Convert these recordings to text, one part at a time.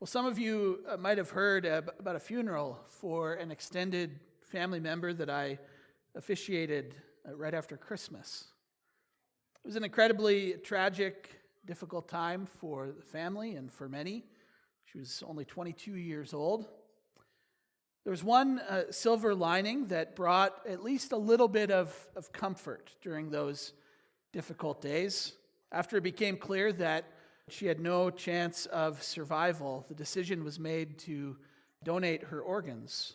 Well, some of you uh, might have heard about a funeral for an extended family member that I officiated uh, right after Christmas. It was an incredibly tragic, difficult time for the family and for many. She was only 22 years old. There was one uh, silver lining that brought at least a little bit of, of comfort during those difficult days. After it became clear that she had no chance of survival. The decision was made to donate her organs.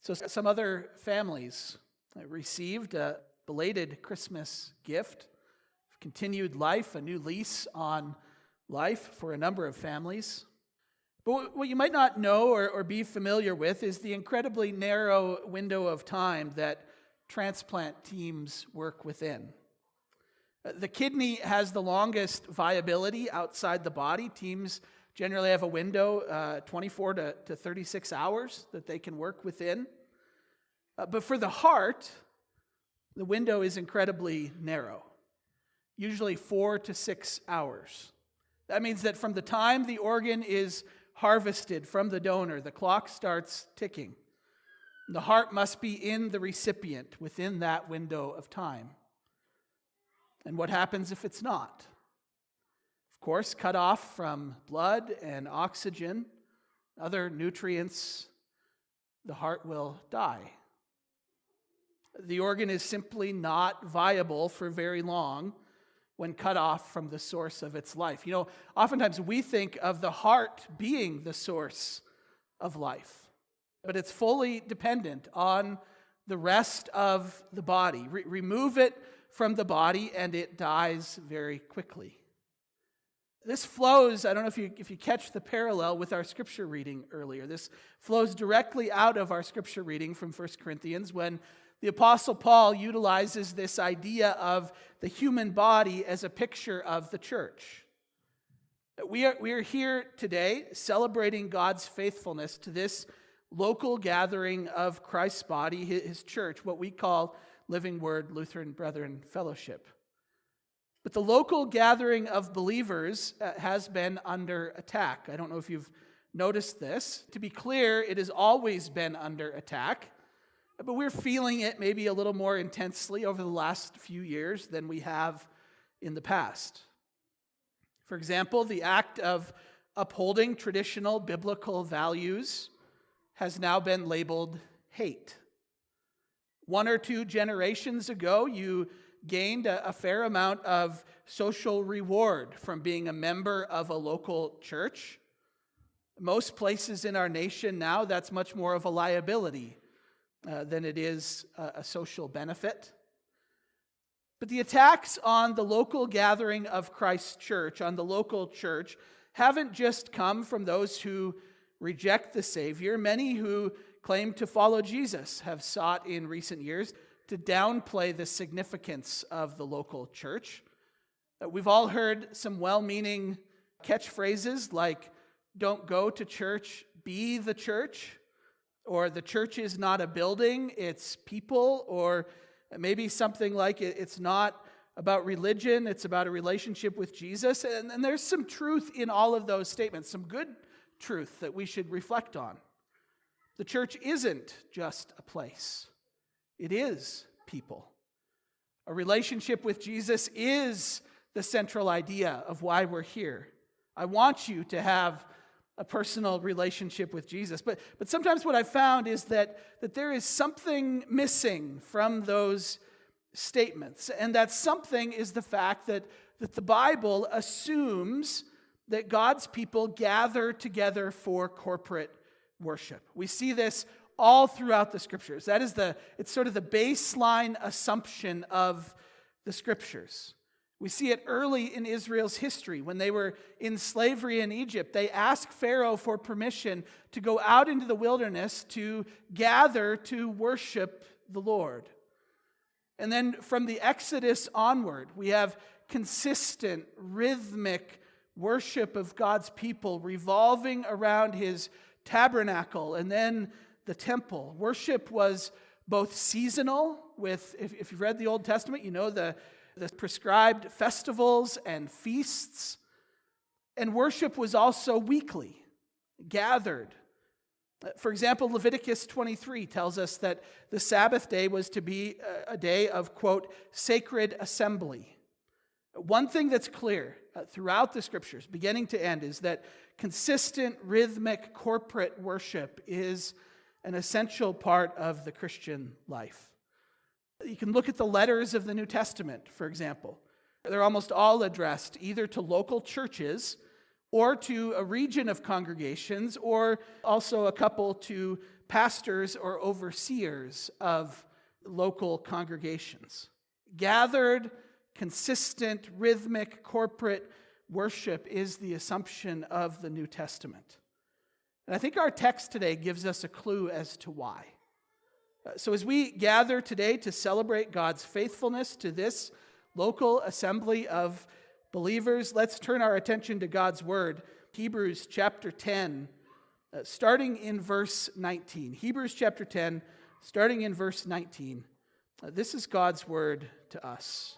So, some other families uh, received a belated Christmas gift, continued life, a new lease on life for a number of families. But what you might not know or, or be familiar with is the incredibly narrow window of time that transplant teams work within. The kidney has the longest viability outside the body. Teams generally have a window, uh, 24 to, to 36 hours, that they can work within. Uh, but for the heart, the window is incredibly narrow, usually four to six hours. That means that from the time the organ is harvested from the donor, the clock starts ticking. The heart must be in the recipient within that window of time. And what happens if it's not? Of course, cut off from blood and oxygen, other nutrients, the heart will die. The organ is simply not viable for very long when cut off from the source of its life. You know, oftentimes we think of the heart being the source of life, but it's fully dependent on the rest of the body. Re- remove it from the body and it dies very quickly. This flows, I don't know if you, if you catch the parallel with our scripture reading earlier. This flows directly out of our scripture reading from 1 Corinthians when the Apostle Paul utilizes this idea of the human body as a picture of the church. We are, we are here today celebrating God's faithfulness to this local gathering of Christ's body, his church, what we call Living Word Lutheran Brethren Fellowship. But the local gathering of believers uh, has been under attack. I don't know if you've noticed this. To be clear, it has always been under attack, but we're feeling it maybe a little more intensely over the last few years than we have in the past. For example, the act of upholding traditional biblical values has now been labeled hate. One or two generations ago, you gained a, a, fair amount of social reward from being a member of a local church. Most places in our nation now, that's much more of a liability uh, than it is a, a social benefit. But the attacks on the local gathering of Christ's church, on the local church, haven't just come from those who reject the Savior. Many who claim to follow Jesus have sought in recent years to downplay the significance of the local church. Uh, we've all heard some well meaning catchphrases like, don't go to church, be the church, or the church is not a building, it's people, or maybe something like it's not about religion, it's about a relationship with Jesus. And there's some truth in all of those statements, some good truth that we should reflect on. The church isn't just a place, it is people. A relationship with Jesus is the central idea of why we're here. I want you to have a personal relationship with Jesus. But, but sometimes what I've found is that, that there is something missing from those statements. And that something is the fact that, that the Bible assumes that God's people gather together for corporate worship. We see this all throughout the scriptures. That is the it's sort of the baseline assumption of the scriptures. We see it early in Israel's history when they were in slavery in Egypt. They asked Pharaoh for permission to go out into the wilderness to gather to worship the Lord. And then from the Exodus onward, we have consistent, rhythmic worship of God's people revolving around his tabernacle and then the temple. Worship was both seasonal, with, if, if you've read the Old Testament, you know the, the prescribed festivals and feasts. And worship was also weekly. gathered. For example, Leviticus 23 tells us that the Sabbath day was to be a day of, quote, sacred assembly. One thing that's clear uh, throughout the scriptures, beginning to end, is that consistent, rhythmic, corporate worship is an essential part of the Christian life. You can look at the letters of the New Testament, for example. They're almost all addressed either to local churches or to a region of congregations, or also a couple to pastors or overseers of local congregations. Gathered, consistent, rhythmic, corporate worship is the assumption of the New Testament. And I think our text today gives us a clue as to why. Uh, so, as we gather today to celebrate God's faithfulness to this local assembly of believers, let's turn our attention to God's word, Hebrews chapter 10, uh, starting in verse 19. Hebrews chapter 10, starting in verse 19. Uh, this is God's word to us.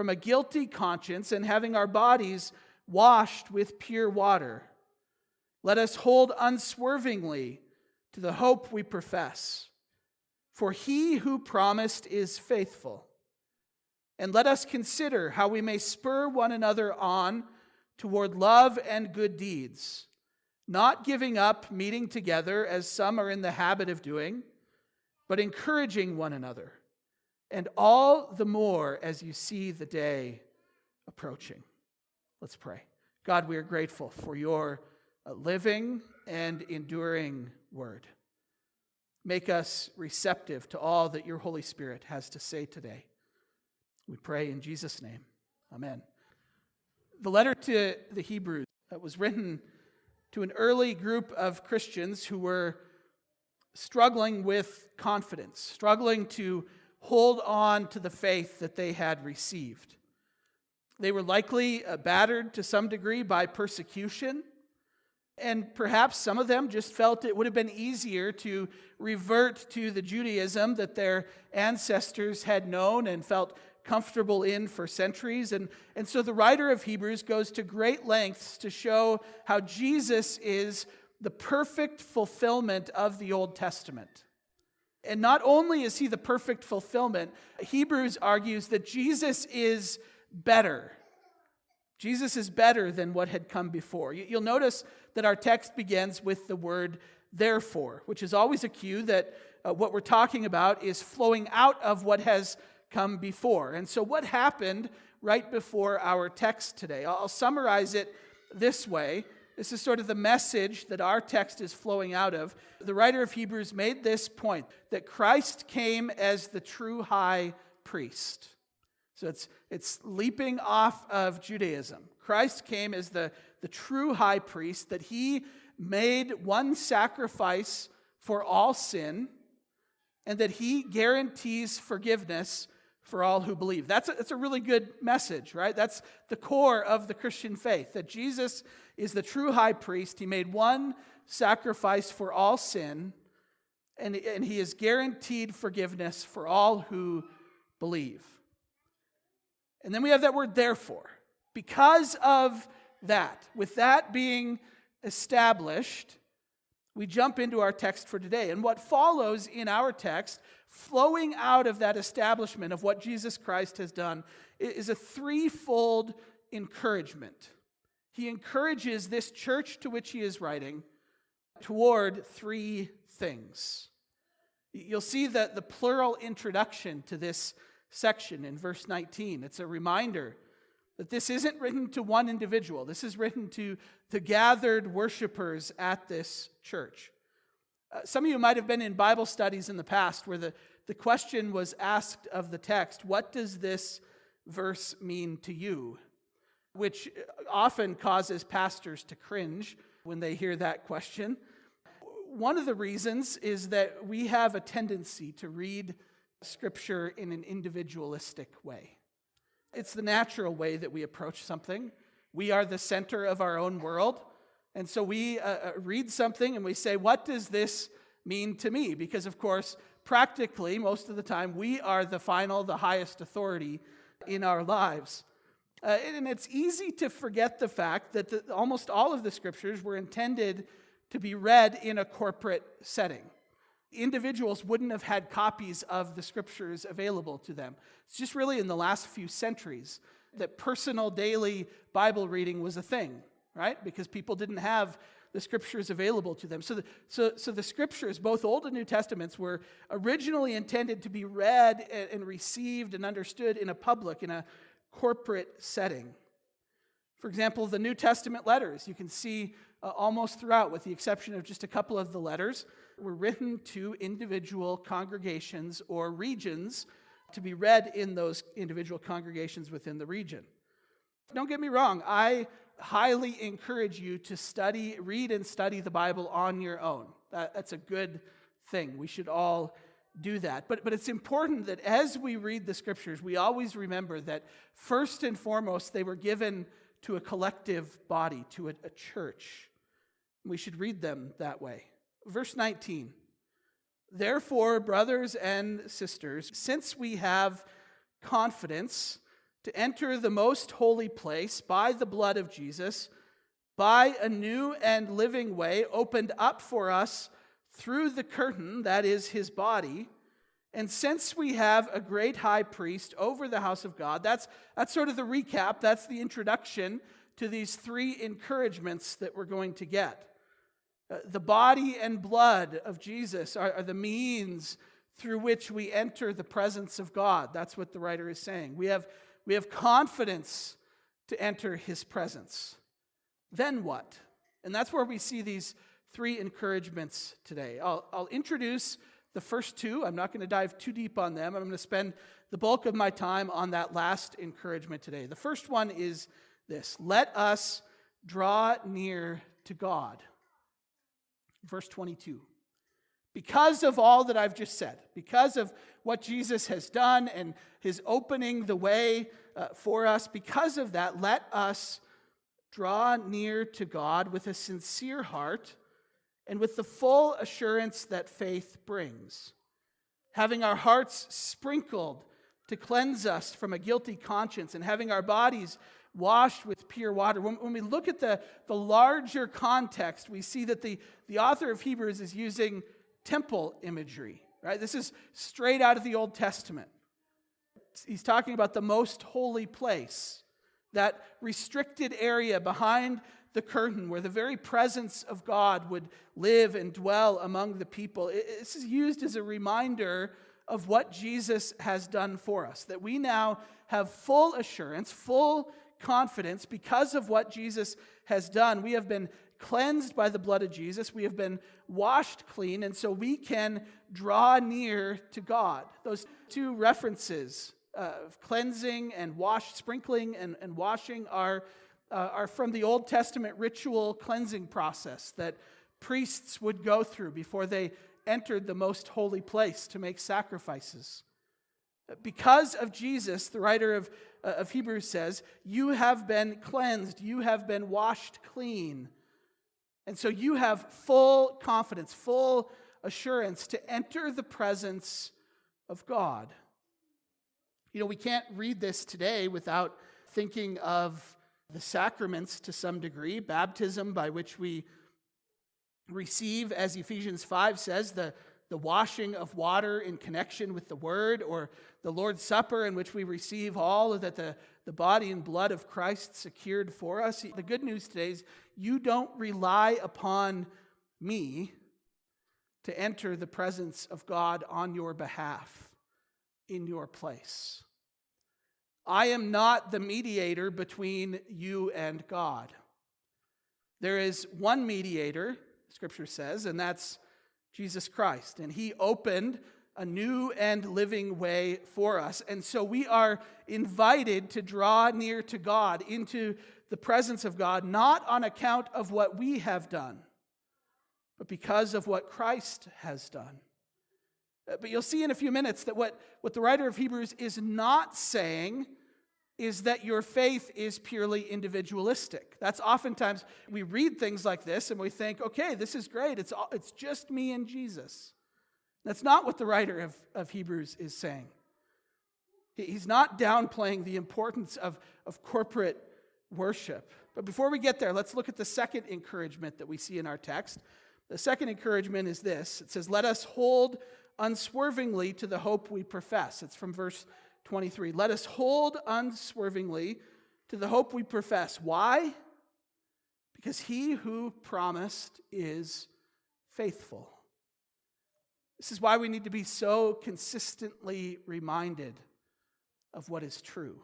from a guilty conscience and having our bodies washed with pure water. Let us hold unswervingly to the hope we profess. For he who promised is faithful. And let us consider how we may spur one another on toward love and good deeds, not giving up meeting together as some are in the habit of doing, but encouraging one another, and all the more as you see the day approaching. Let's pray. God, we are grateful for your uh, living and enduring word. Make us receptive to all that your Holy Spirit has to say today. We pray in Jesus' name. Amen. The letter to the Hebrews that was written to an early group of Christians who were struggling with confidence, struggling to hold on to the faith that they had received. They were likely uh, battered to some degree by persecution, and perhaps some of them just felt it would have been easier to revert to the Judaism that their ancestors had known and felt comfortable in for centuries. And, and so the writer of Hebrews goes to great lengths to show how Jesus is the perfect fulfillment of the Old Testament. And not only is he the perfect fulfillment, Hebrews argues that Jesus is better. Jesus is better than what had come before. You'll notice that our text begins with the word therefore, which is always a cue that uh, what we're talking about is flowing out of what has come before. And so, what happened right before our text today? I'll summarize it this way. This is sort of the message that our text is flowing out of. The writer of Hebrews made this point that Christ came as the true high priest. So it's, it's leaping off of Judaism. Christ came as the, the true high priest, that he made one sacrifice for all sin, and that he guarantees forgiveness for all who believe. That's a, that's a really good message, right? That's the core of the Christian faith that Jesus is the true high priest. He made one sacrifice for all sin, and, and he is guaranteed forgiveness for all who believe. And then we have that word therefore. Because of that, with that being established, we jump into our text for today. And what follows in our text flowing out of that establishment of what Jesus Christ has done is a threefold encouragement. He encourages this church to which he is writing toward three things. You'll see that the plural introduction to this section in verse 19. It's a reminder that this isn't written to one individual, this is written to the gathered worshipers at this church. Uh, some of you might have been in Bible studies in the past where the, the question was asked of the text, What does this verse mean to you? Which often causes pastors to cringe when they hear that question. One of the reasons is that we have a tendency to read Scripture in an individualistic way. It's the natural way that we approach something. We are the center of our own world. And so we uh, uh, read something and we say, What does this mean to me? Because, of course, practically, most of the time, we are the final, the highest authority in our lives. Uh, and it's easy to forget the fact that the, almost all of the scriptures were intended to be read in a corporate setting. Individuals wouldn't have had copies of the scriptures available to them. It's just really in the last few centuries that personal daily Bible reading was a thing, right? Because people didn't have the scriptures available to them. So the, so, so the scriptures, both Old and New Testaments, were originally intended to be read and received and understood in a public, in a corporate setting. For example, the New Testament letters, you can see uh, almost throughout, with the exception of just a couple of the letters, were written to individual congregations or regions to be read in those individual congregations within the region. Don't get me wrong, I highly encourage you to study, read and study the Bible on your own. That, that's a good thing. We should all do that. But, but it's important that as we read the scriptures, we always remember that first and foremost, they were given to a collective body, to a, a church. We should read them that way. Verse 19 Therefore, brothers and sisters, since we have confidence to enter the most holy place by the blood of Jesus, by a new and living way opened up for us through the curtain, that is his body. And since we have a great high priest over the house of God, that's, that's sort of the recap, that's the introduction to these three encouragements that we're going to get. Uh, the body and blood of Jesus are, are the means through which we enter the presence of God. That's what the writer is saying. We have, we have confidence to enter his presence. Then what? And that's where we see these three encouragements today. I'll, I'll introduce the first two. I'm not going to dive too deep on them. I'm going to spend the bulk of my time on that last encouragement today. The first one is this let us draw near to God. Verse 22. Because of all that I've just said, because of what Jesus has done and his opening the way uh, for us, because of that, let us draw near to God with a sincere heart and with the full assurance that faith brings, having our hearts sprinkled to cleanse us from a guilty conscience, and having our bodies washed with pure water. When, when we look at the, the larger context, we see that the, the author of Hebrews is using temple imagery, right? This is straight out of the Old Testament. He's talking about the most holy place, that restricted area behind the curtain where the very presence of God would live and dwell among the people. This is used as a reminder of what Jesus has done for us, that we now have full assurance, full confidence because of what Jesus has done. We have been cleansed by the blood of Jesus, we have been washed clean, and so we can draw near to God. Those two references uh, of cleansing and wash, sprinkling and, and washing are uh, are from the Old Testament ritual cleansing process that priests would go through before they entered the most holy place to make sacrifices. Because of Jesus, the writer of, uh, of Hebrews says, You have been cleansed, you have been washed clean. And so you have full confidence, full assurance to enter the presence of God. You know, we can't read this today without thinking of the sacraments to some degree, baptism by which we receive, as Ephesians 5 says, the, the washing of water in connection with the word, or the Lord's Supper in which we receive all that the, the body and blood of Christ secured for us. The good news today is you don't rely upon me to enter the presence of God on your behalf in your place. I am not the mediator between you and God. There is one mediator, Scripture says, and that's Jesus Christ. And He opened a new and living way for us. And so we are invited to draw near to God into the presence of God, not on account of what we have done, but because of what Christ has done. But you'll see in a few minutes that what, what the writer of Hebrews is not saying is that your faith is purely individualistic. That's oftentimes we read things like this and we think, okay, this is great. It's, it's just me and Jesus. That's not what the writer of, of Hebrews is saying. He's not downplaying the importance of, of corporate worship. But before we get there, let's look at the second encouragement that we see in our text. The second encouragement is this it says, Let us hold unswervingly to the hope we profess. It's from verse 23. Let us hold unswervingly to the hope we profess. Why? Because he who promised is faithful. This is why we need to be so consistently reminded of what is true,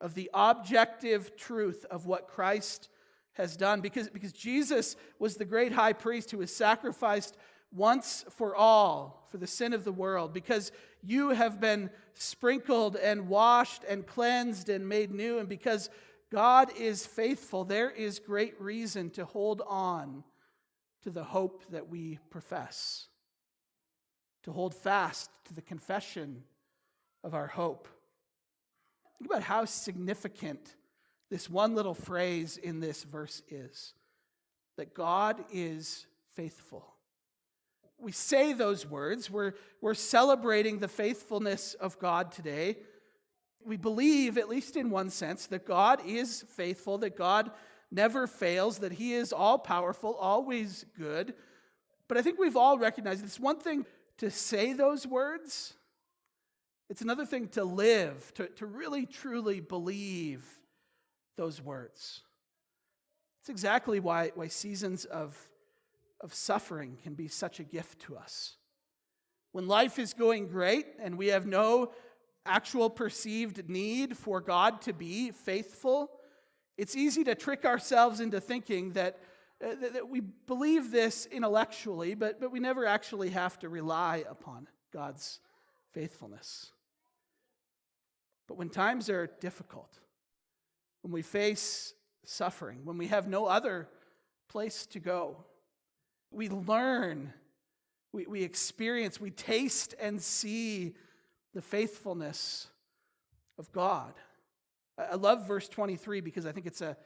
of the objective truth of what Christ has done. Because, because Jesus was the great high priest who was sacrificed once for all for the sin of the world, because you have been sprinkled and washed and cleansed and made new, and because God is faithful, there is great reason to hold on to the hope that we profess, to hold fast to the confession of our hope. Think about how significant this one little phrase in this verse is that God is faithful we say those words. We're, we're celebrating the faithfulness of God today. We believe, at least in one sense, that God is faithful, that God never fails, that He is all powerful, always good. But I think we've all recognized it's one thing to say those words, it's another thing to live, to, to really truly believe those words. It's exactly why, why seasons of of suffering can be such a gift to us. When life is going great and we have no actual perceived need for God to be faithful, it's easy to trick ourselves into thinking that, uh, that we believe this intellectually, but, but we never actually have to rely upon God's faithfulness. But when times are difficult, when we face suffering, when we have no other place to go, we learn, we, we experience, we taste and see the faithfulness of God. I love verse 23 because I think it's a,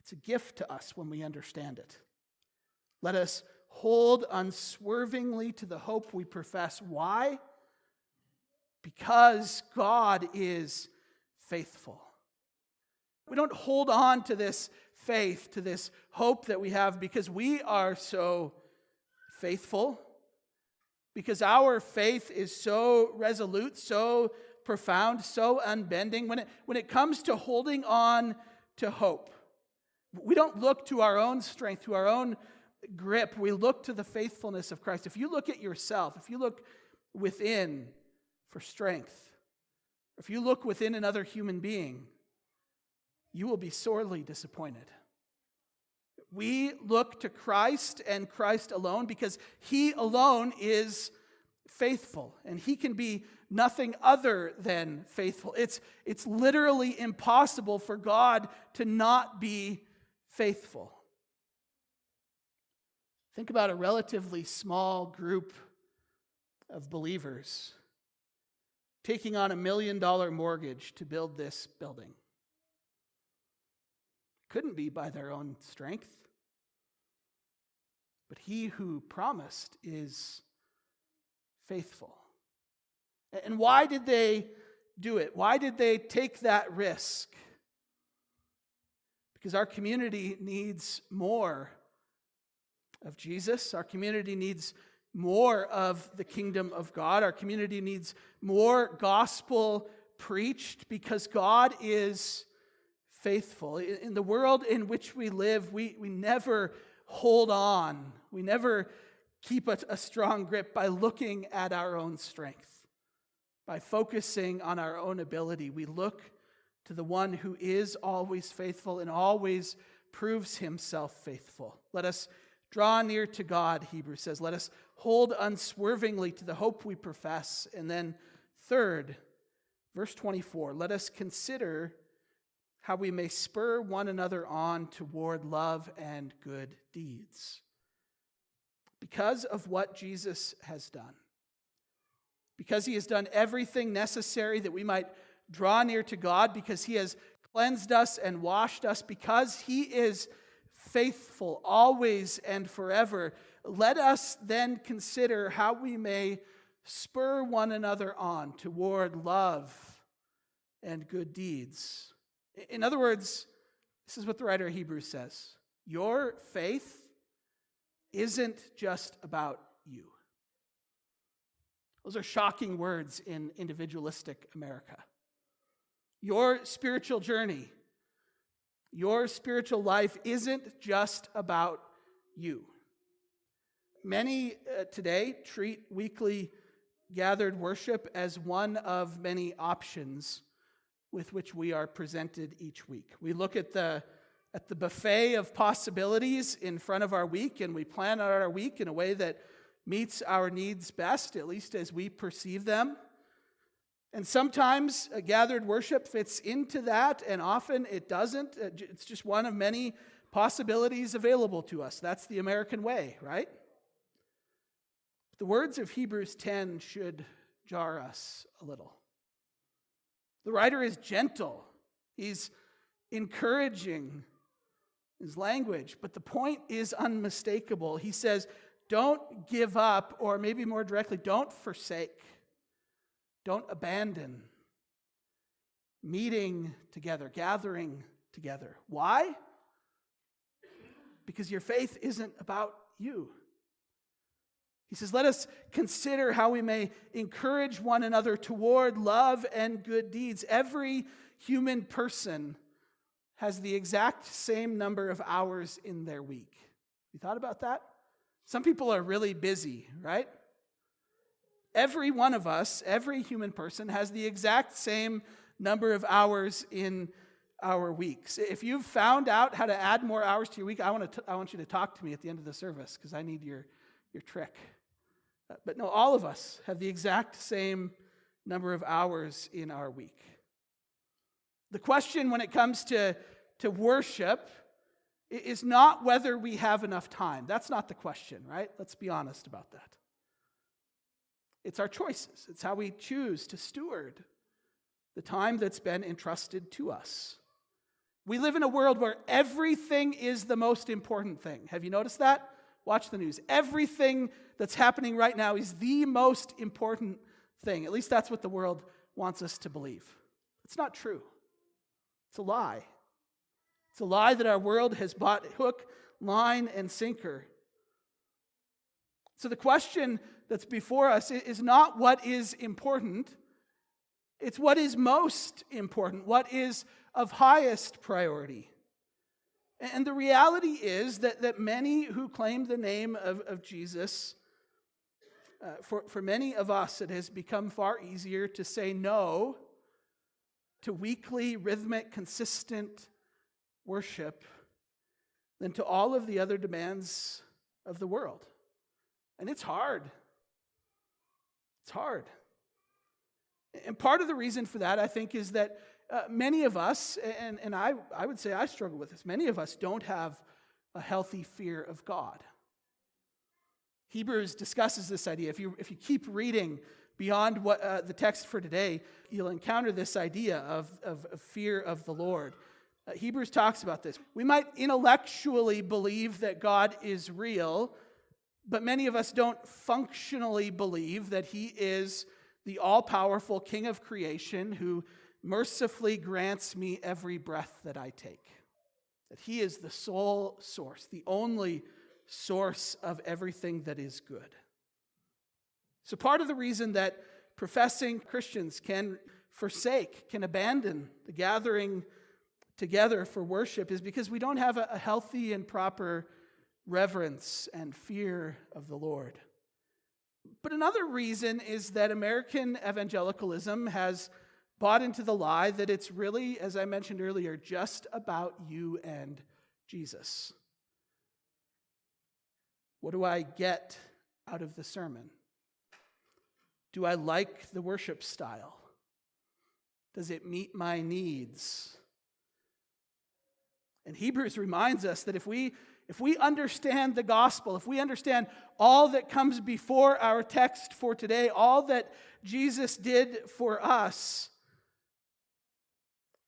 it's a gift to us when we understand it. Let us hold unswervingly to the hope we profess. Why? Because God is faithful. We don't hold on to this faith, to this hope that we have because we are so faithful because our faith is so resolute, so profound, so unbending. When it, when it comes to holding on to hope, we don't look to our own strength, to our own grip. We look to the faithfulness of Christ. If you look at yourself, if you look within for strength, if you look within another human being, you will be sorely disappointed. We look to Christ and Christ alone because He alone is faithful and He can be nothing other than faithful. It's, it's literally impossible for God to not be faithful. Think about a relatively small group of believers taking on a million dollar mortgage to build this building. Couldn't be by their own strength. But he who promised is faithful. And why did they do it? Why did they take that risk? Because our community needs more of Jesus. Our community needs more of the kingdom of God. Our community needs more gospel preached because God is faithful. In the world in which we live, we, we never hold on. We never keep a, a strong grip by looking at our own strength, by focusing on our own ability. We look to the one who is always faithful and always proves himself faithful. Let us draw near to God, Hebrews says. Let us hold unswervingly to the hope we profess. And then, third, verse 24, let us consider how we may spur one another on toward love and good deeds. Because of what Jesus has done. Because he has done everything necessary that we might draw near to God, because he has cleansed us and washed us, because he is faithful always and forever, let us then consider how we may spur one another on toward love and good deeds. In other words, this is what the writer of Hebrews says Your faith isn't just about you. Those are shocking words in individualistic America. Your spiritual journey, your spiritual life isn't just about you. Many uh, today treat weekly gathered worship as one of many options with which we are presented each week. We look at the at the buffet of possibilities in front of our week and we plan out our week in a way that meets our needs best, at least as we perceive them. And sometimes a gathered worship fits into that, and often it doesn't. Uh, it's just one of many possibilities available to us. That's the American way, right? The words of Hebrews 10 should jar us a little. The writer is gentle, he's encouraging his language, but the point is unmistakable. He says, Don't give up, or maybe more directly, don't forsake, don't abandon meeting together, gathering together. Why? Because your faith isn't about you. He says, Let us consider how we may encourage one another toward love and good deeds. Every human person has the exact same number of hours in their week. You thought about that? Some people are really busy, right? Every one of us, every human person, has the exact same number of hours in our weeks. If you've found out how to add more hours to your week, I want, to want you to talk to me at the end of the service because I need your, your trick. But no, all of us have the exact same number of hours in our week. The question when it comes to, to worship is not whether we have enough time. That's not the question, right? Let's be honest about that. It's our choices, it's how we choose to steward the time that's been entrusted to us. We live in a world where everything is the most important thing. Have you noticed that? Watch the news. Everything that's happening right now is the most important thing. At least that's what the world wants us to believe. It's not true, it's a lie. It's a lie that our world has bought hook, line, and sinker. So the question that's before us is not what is important, it's what is most important, what is of highest priority. And the reality is that, that many who claim the name of, of Jesus, uh, for, for many of us, it has become far easier to say no to weekly, rhythmic, consistent worship than to all of the other demands of the world. And it's hard. It's hard. And part of the reason for that, I think, is that uh, many of us, and, and I, I would say I struggle with this, many of us don't have a healthy fear of God. Hebrews discusses this idea. If you, if you keep reading beyond what uh, the text for today, you'll encounter this idea of, of, of fear of the Lord. Uh, Hebrews talks about this. We might intellectually believe that God is real, but many of us don't functionally believe that He is the all powerful King of creation who mercifully grants me every breath that I take. That He is the sole source, the only source of everything that is good. So, part of the reason that professing Christians can forsake, can abandon the gathering together for worship is because we don't have a healthy and proper reverence and fear of the Lord. But another reason is that American evangelicalism has bought into the lie that it's really, as I mentioned earlier, just about you and Jesus. What do I get out of the sermon? Do I like the worship style? Does it meet my needs? And Hebrews reminds us that if we if we understand the gospel, if we understand all that comes before our text for today, all that Jesus did for us,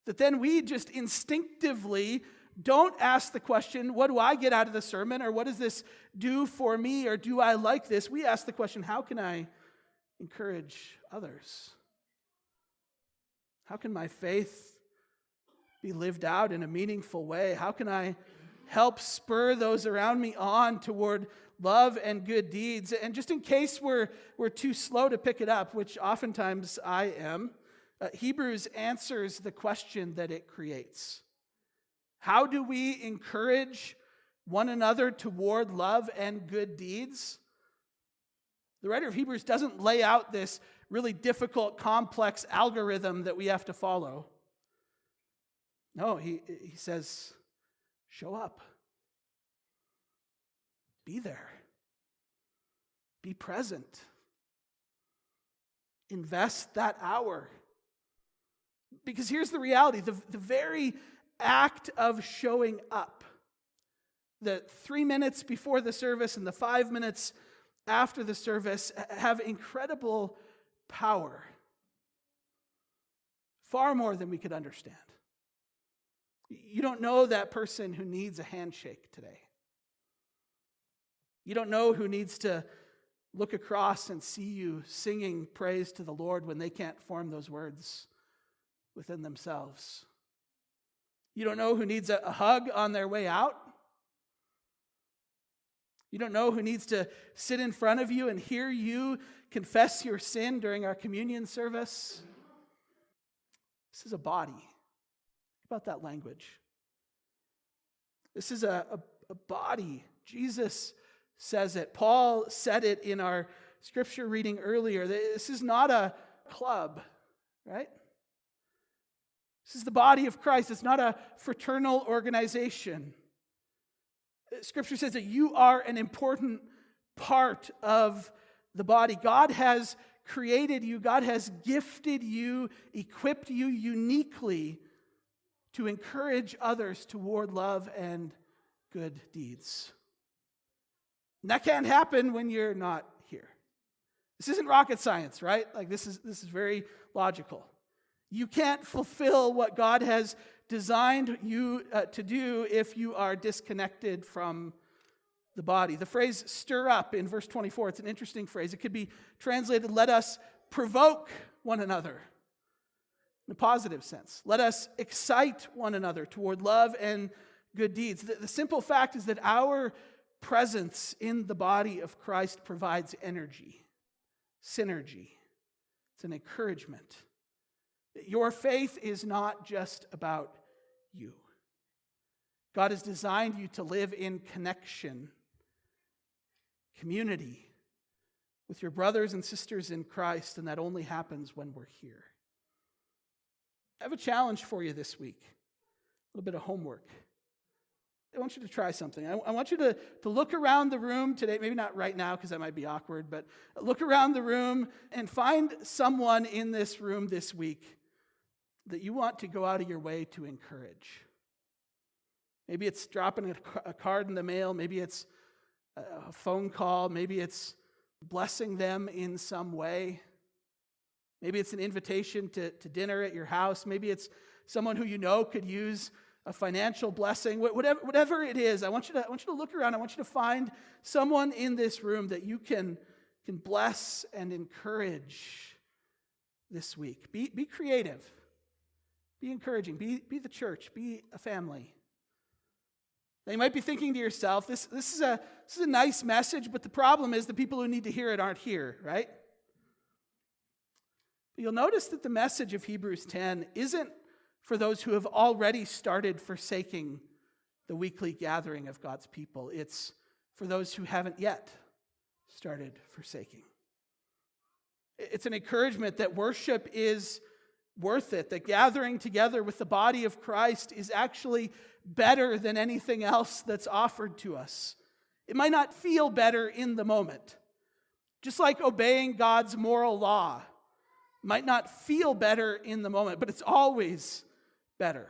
that then we just instinctively don't ask the question, what do I get out of the sermon? Or what does this do for me? Or do I like this? We ask the question, how can I encourage others? How can my faith be lived out in a meaningful way? How can I help spur those around me on toward love and good deeds? And just in case we're, we're too slow to pick it up, which oftentimes I am, uh, Hebrews answers the question that it creates. How do we encourage one another toward love and good deeds? The writer of Hebrews doesn't lay out this really difficult, complex algorithm that we have to follow. No, he, he says, show up, be there, be present, invest that hour. Because here's the reality the, the very act of showing up. The three minutes before the service and the five minutes after the service have incredible power, far more than we could understand. You don't know that person who needs a handshake today. You don't know who needs to look across and see you singing praise to the Lord when they can't form those words within themselves. You don't know who needs a, hug on their way out. You don't know who needs to sit in front of you and hear you confess your sin during our communion service. This is a body. Think about that language. This is a, a, a body. Jesus says it. Paul said it in our scripture reading earlier. This is not a club, right? This is the body of Christ. It's not a fraternal organization. Scripture says that you are an important part of the body. God has created you, God has gifted you, equipped you uniquely to encourage others toward love and good deeds. And that can't happen when you're not here. This isn't rocket science, right? Like this is this is very logical. You can't fulfill what God has designed you uh, to do if you are disconnected from the body. The phrase stir up in verse 24, it's an interesting phrase. It could be translated, let us provoke one another in a positive sense. Let us excite one another toward love and good deeds. The, the simple fact is that our presence in the body of Christ provides energy, synergy, it's an encouragement. Your faith is not just about you. God has designed you to live in connection, community with your brothers and sisters in Christ, and that only happens when we're here. I have a challenge for you this week, a little bit of homework. I want you to try something. I, I want you to, to look around the room today, maybe not right now because that might be awkward, but look around the room and find someone in this room this week that you want to go out of your way to encourage. Maybe it's dropping a card in the mail, maybe it's a phone call, maybe it's blessing them in some way. Maybe it's an invitation to, to dinner at your house. Maybe it's someone who you know could use a financial blessing. Whatever, whatever it is, I want, you to, I want you to look around. I want you to find someone in this room that you can, can bless and encourage this week. Be, be creative. Be encouraging. Be, be the church. Be a family. Now, you might be thinking to yourself, this, this, is a, this is a nice message, but the problem is the people who need to hear it aren't here, right? But you'll notice that the message of Hebrews 10 isn't for those who have already started forsaking the weekly gathering of God's people, it's for those who haven't yet started forsaking. It's an encouragement that worship is worth it, that gathering together with the body of Christ is actually better than anything else that's offered to us. It might not feel better in the moment, just like obeying God's moral law might not feel better in the moment, but it's always better.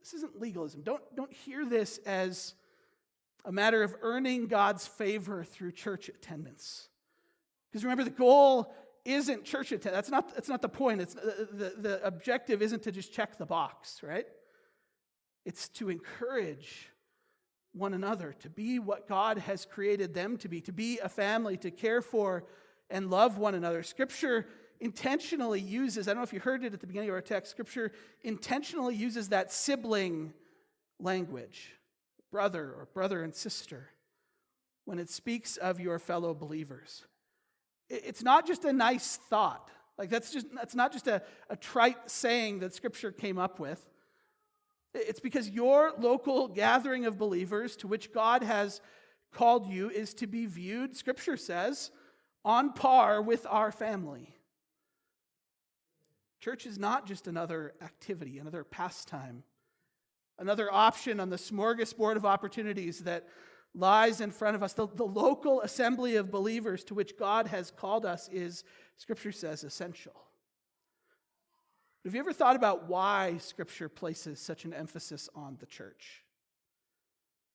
this isn't legalism. Don't, don't hear this as a matter of earning God's favor through church attendance. Because remember, the goal isn't church attendance. That's not, that's not the point. It's, the, the, the objective isn't to just check the box, right? It's to encourage one another, to be what God has created them to be, to be a family, to care for and love one another. Scripture intentionally uses, I don't know if you heard it at the beginning of our text, Scripture intentionally uses that sibling language, brother or brother and sister, when it speaks of your fellow believers. It's not just a nice thought. Like that's just that's not just a, a trite saying that Scripture came up with. It's because your local gathering of believers to which God has called you is to be viewed, Scripture says, on par with our family. Church is not just another activity, another pastime, another option on the smorgasbord of opportunities that lies in front of us. The, the local assembly of believers to which God has called us is, Scripture says, essential. Have you ever thought about why Scripture places such an emphasis on the church?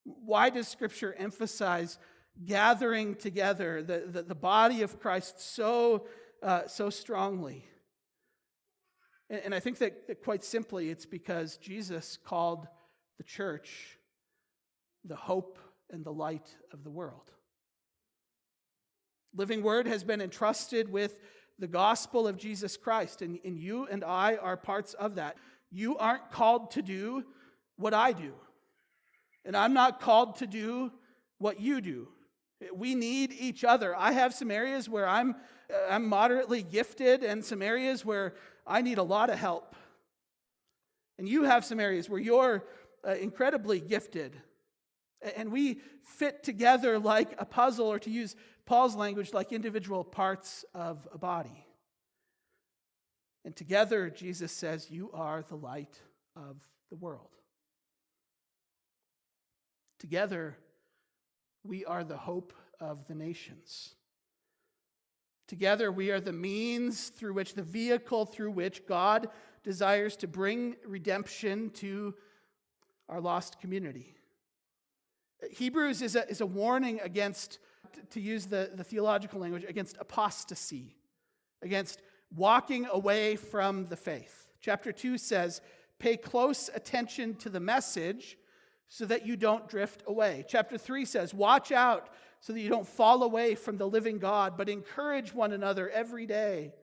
Why does Scripture emphasize gathering together the, the, the body of Christ so, uh, so strongly? And, and I think that, that quite simply, it's because Jesus called the church the hope and the light of the world. Living Word has been entrusted with the gospel of Jesus Christ, and, and you and I are parts of that. You aren't called to do what I do, and I'm not called to do what you do. We need each other. I have some areas where I'm, I'm moderately gifted, and some areas where I need a lot of help. And you have some areas where you're uh, incredibly gifted. And we fit together like a puzzle, or to use Paul's language, like individual parts of a body. And together, Jesus says, You are the light of the world. Together, we are the hope of the nations. Together, we are the means through which, the vehicle through which God desires to bring redemption to our lost community. Hebrews is a, is a warning against, to use the, the theological language, against apostasy, against walking away from the faith. Chapter 2 says, Pay close attention to the message so that you don't drift away. Chapter 3 says, Watch out so that you don't fall away from the living God, but encourage one another every day.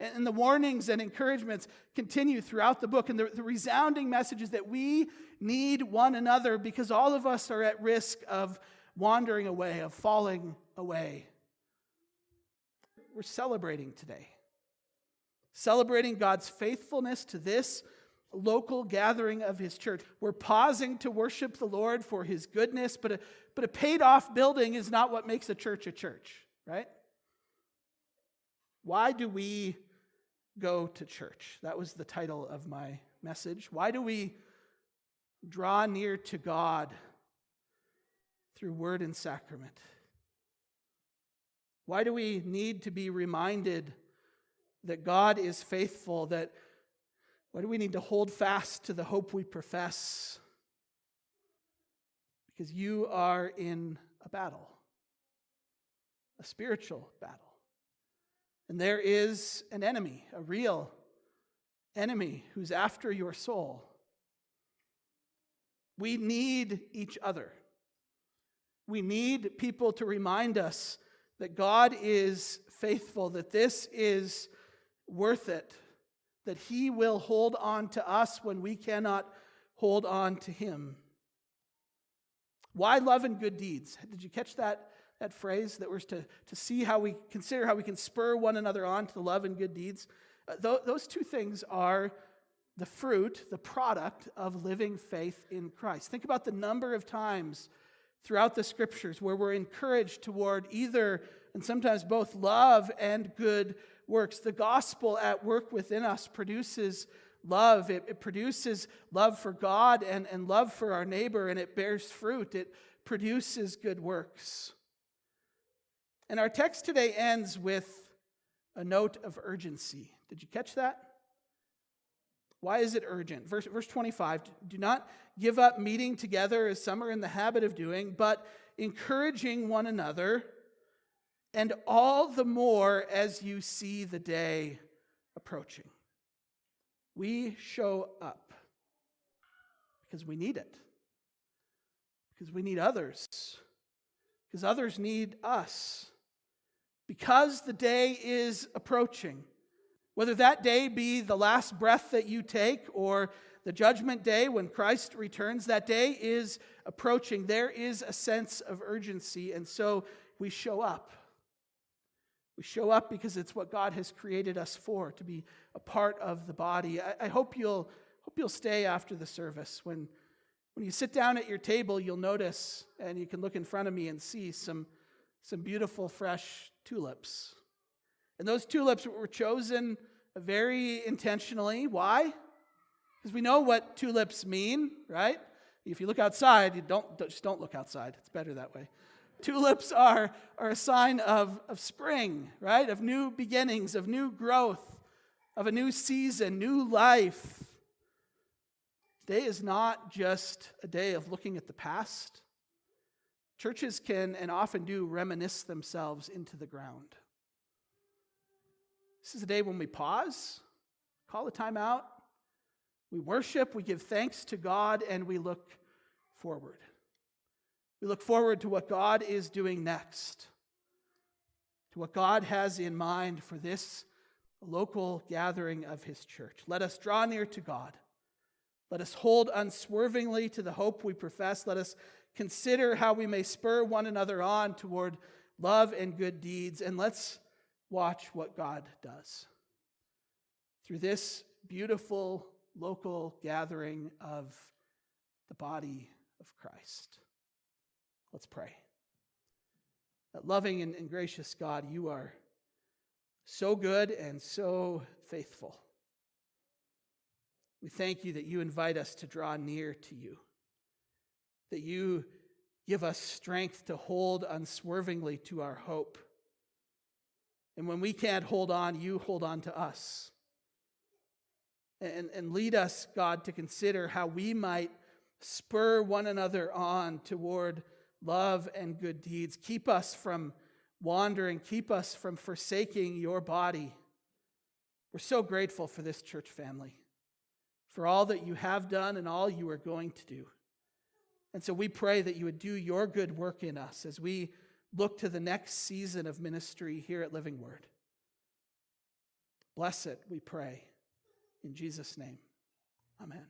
And the warnings and encouragements continue throughout the book. And the, the, resounding message is that we need one another because all of us are at risk of wandering away, of falling away. We're celebrating today, celebrating God's faithfulness to this local gathering of his church. We're pausing to worship the Lord for his goodness, but a, but a paid off building is not what makes a church a church, right? Why do we go to church. That was the title of my message. Why do we draw near to God through word and sacrament? Why do we need to be reminded that God is faithful? That why do we need to hold fast to the hope we profess? Because you are in a battle, a spiritual battle. And there is an enemy, a real enemy who's after your soul. We need each other. We need people to remind us that God is faithful, that this is worth it, that He will hold on to us when we cannot hold on to Him. Why love and good deeds? Did you catch that that phrase that we're to, to see how we consider how we can spur one another on to love and good deeds. Uh, th- those two things are the fruit, the product of living faith in Christ. Think about the number of times throughout the scriptures where we're encouraged toward either, and sometimes both, love and good works. The gospel at work within us produces love. It, it, produces love for God and, and love for our neighbor, and it bears fruit. It produces good works. And our text today ends with a note of urgency. Did you catch that? Why is it urgent? Verse, verse 25 Do not give up meeting together as some are in the habit of doing, but encouraging one another, and all the more as you see the day approaching. We show up because we need it, because we need others, because others need us, because the day is approaching. Whether that day be the last breath that you take or the judgment day when Christ returns, that day is approaching. There is a sense of urgency, and so we show up. We show up because it's what God has created us for, to be a part of the body. I, I hope you'll hope you'll stay after the service. When, when you sit down at your table, you'll notice, and you can look in front of me and see some, some beautiful fresh tulips. And those tulips were chosen very intentionally. Why? Because we know what tulips mean, right? If you look outside, you don't just don't look outside. It's better that way. Tulips are, are a sign of, of spring, right? Of new beginnings, of new growth, of a new season, new life. Today is not just a day of looking at the past. Churches can and often do reminisce themselves into the ground. This is a day when we pause, call a time out, we worship, we give thanks to God, and we look forward. We look forward to what God is doing next, to what God has in mind for this local gathering of His church. Let us draw near to God. Let us hold unswervingly to the hope we profess. Let us consider how we may spur one another on toward love and good deeds. And let's watch what God does. Through this beautiful local gathering of the body of Christ. Let's pray. That loving and, gracious God, you are so good and so faithful. We thank you that you invite us to draw near to you, that you give us strength to hold unswervingly to our hope. And when we can't hold on, you hold on to us. And, and lead us, God, to consider how we might spur one another on toward love and good deeds. Keep us from wandering, keep us from forsaking your body. We're so grateful for this church family, for all that you have done and all you are going to do. And so we pray that you would do your good work in us as we look to the next season of ministry here at Living Word. Bless it, we pray. In Jesus' name, amen.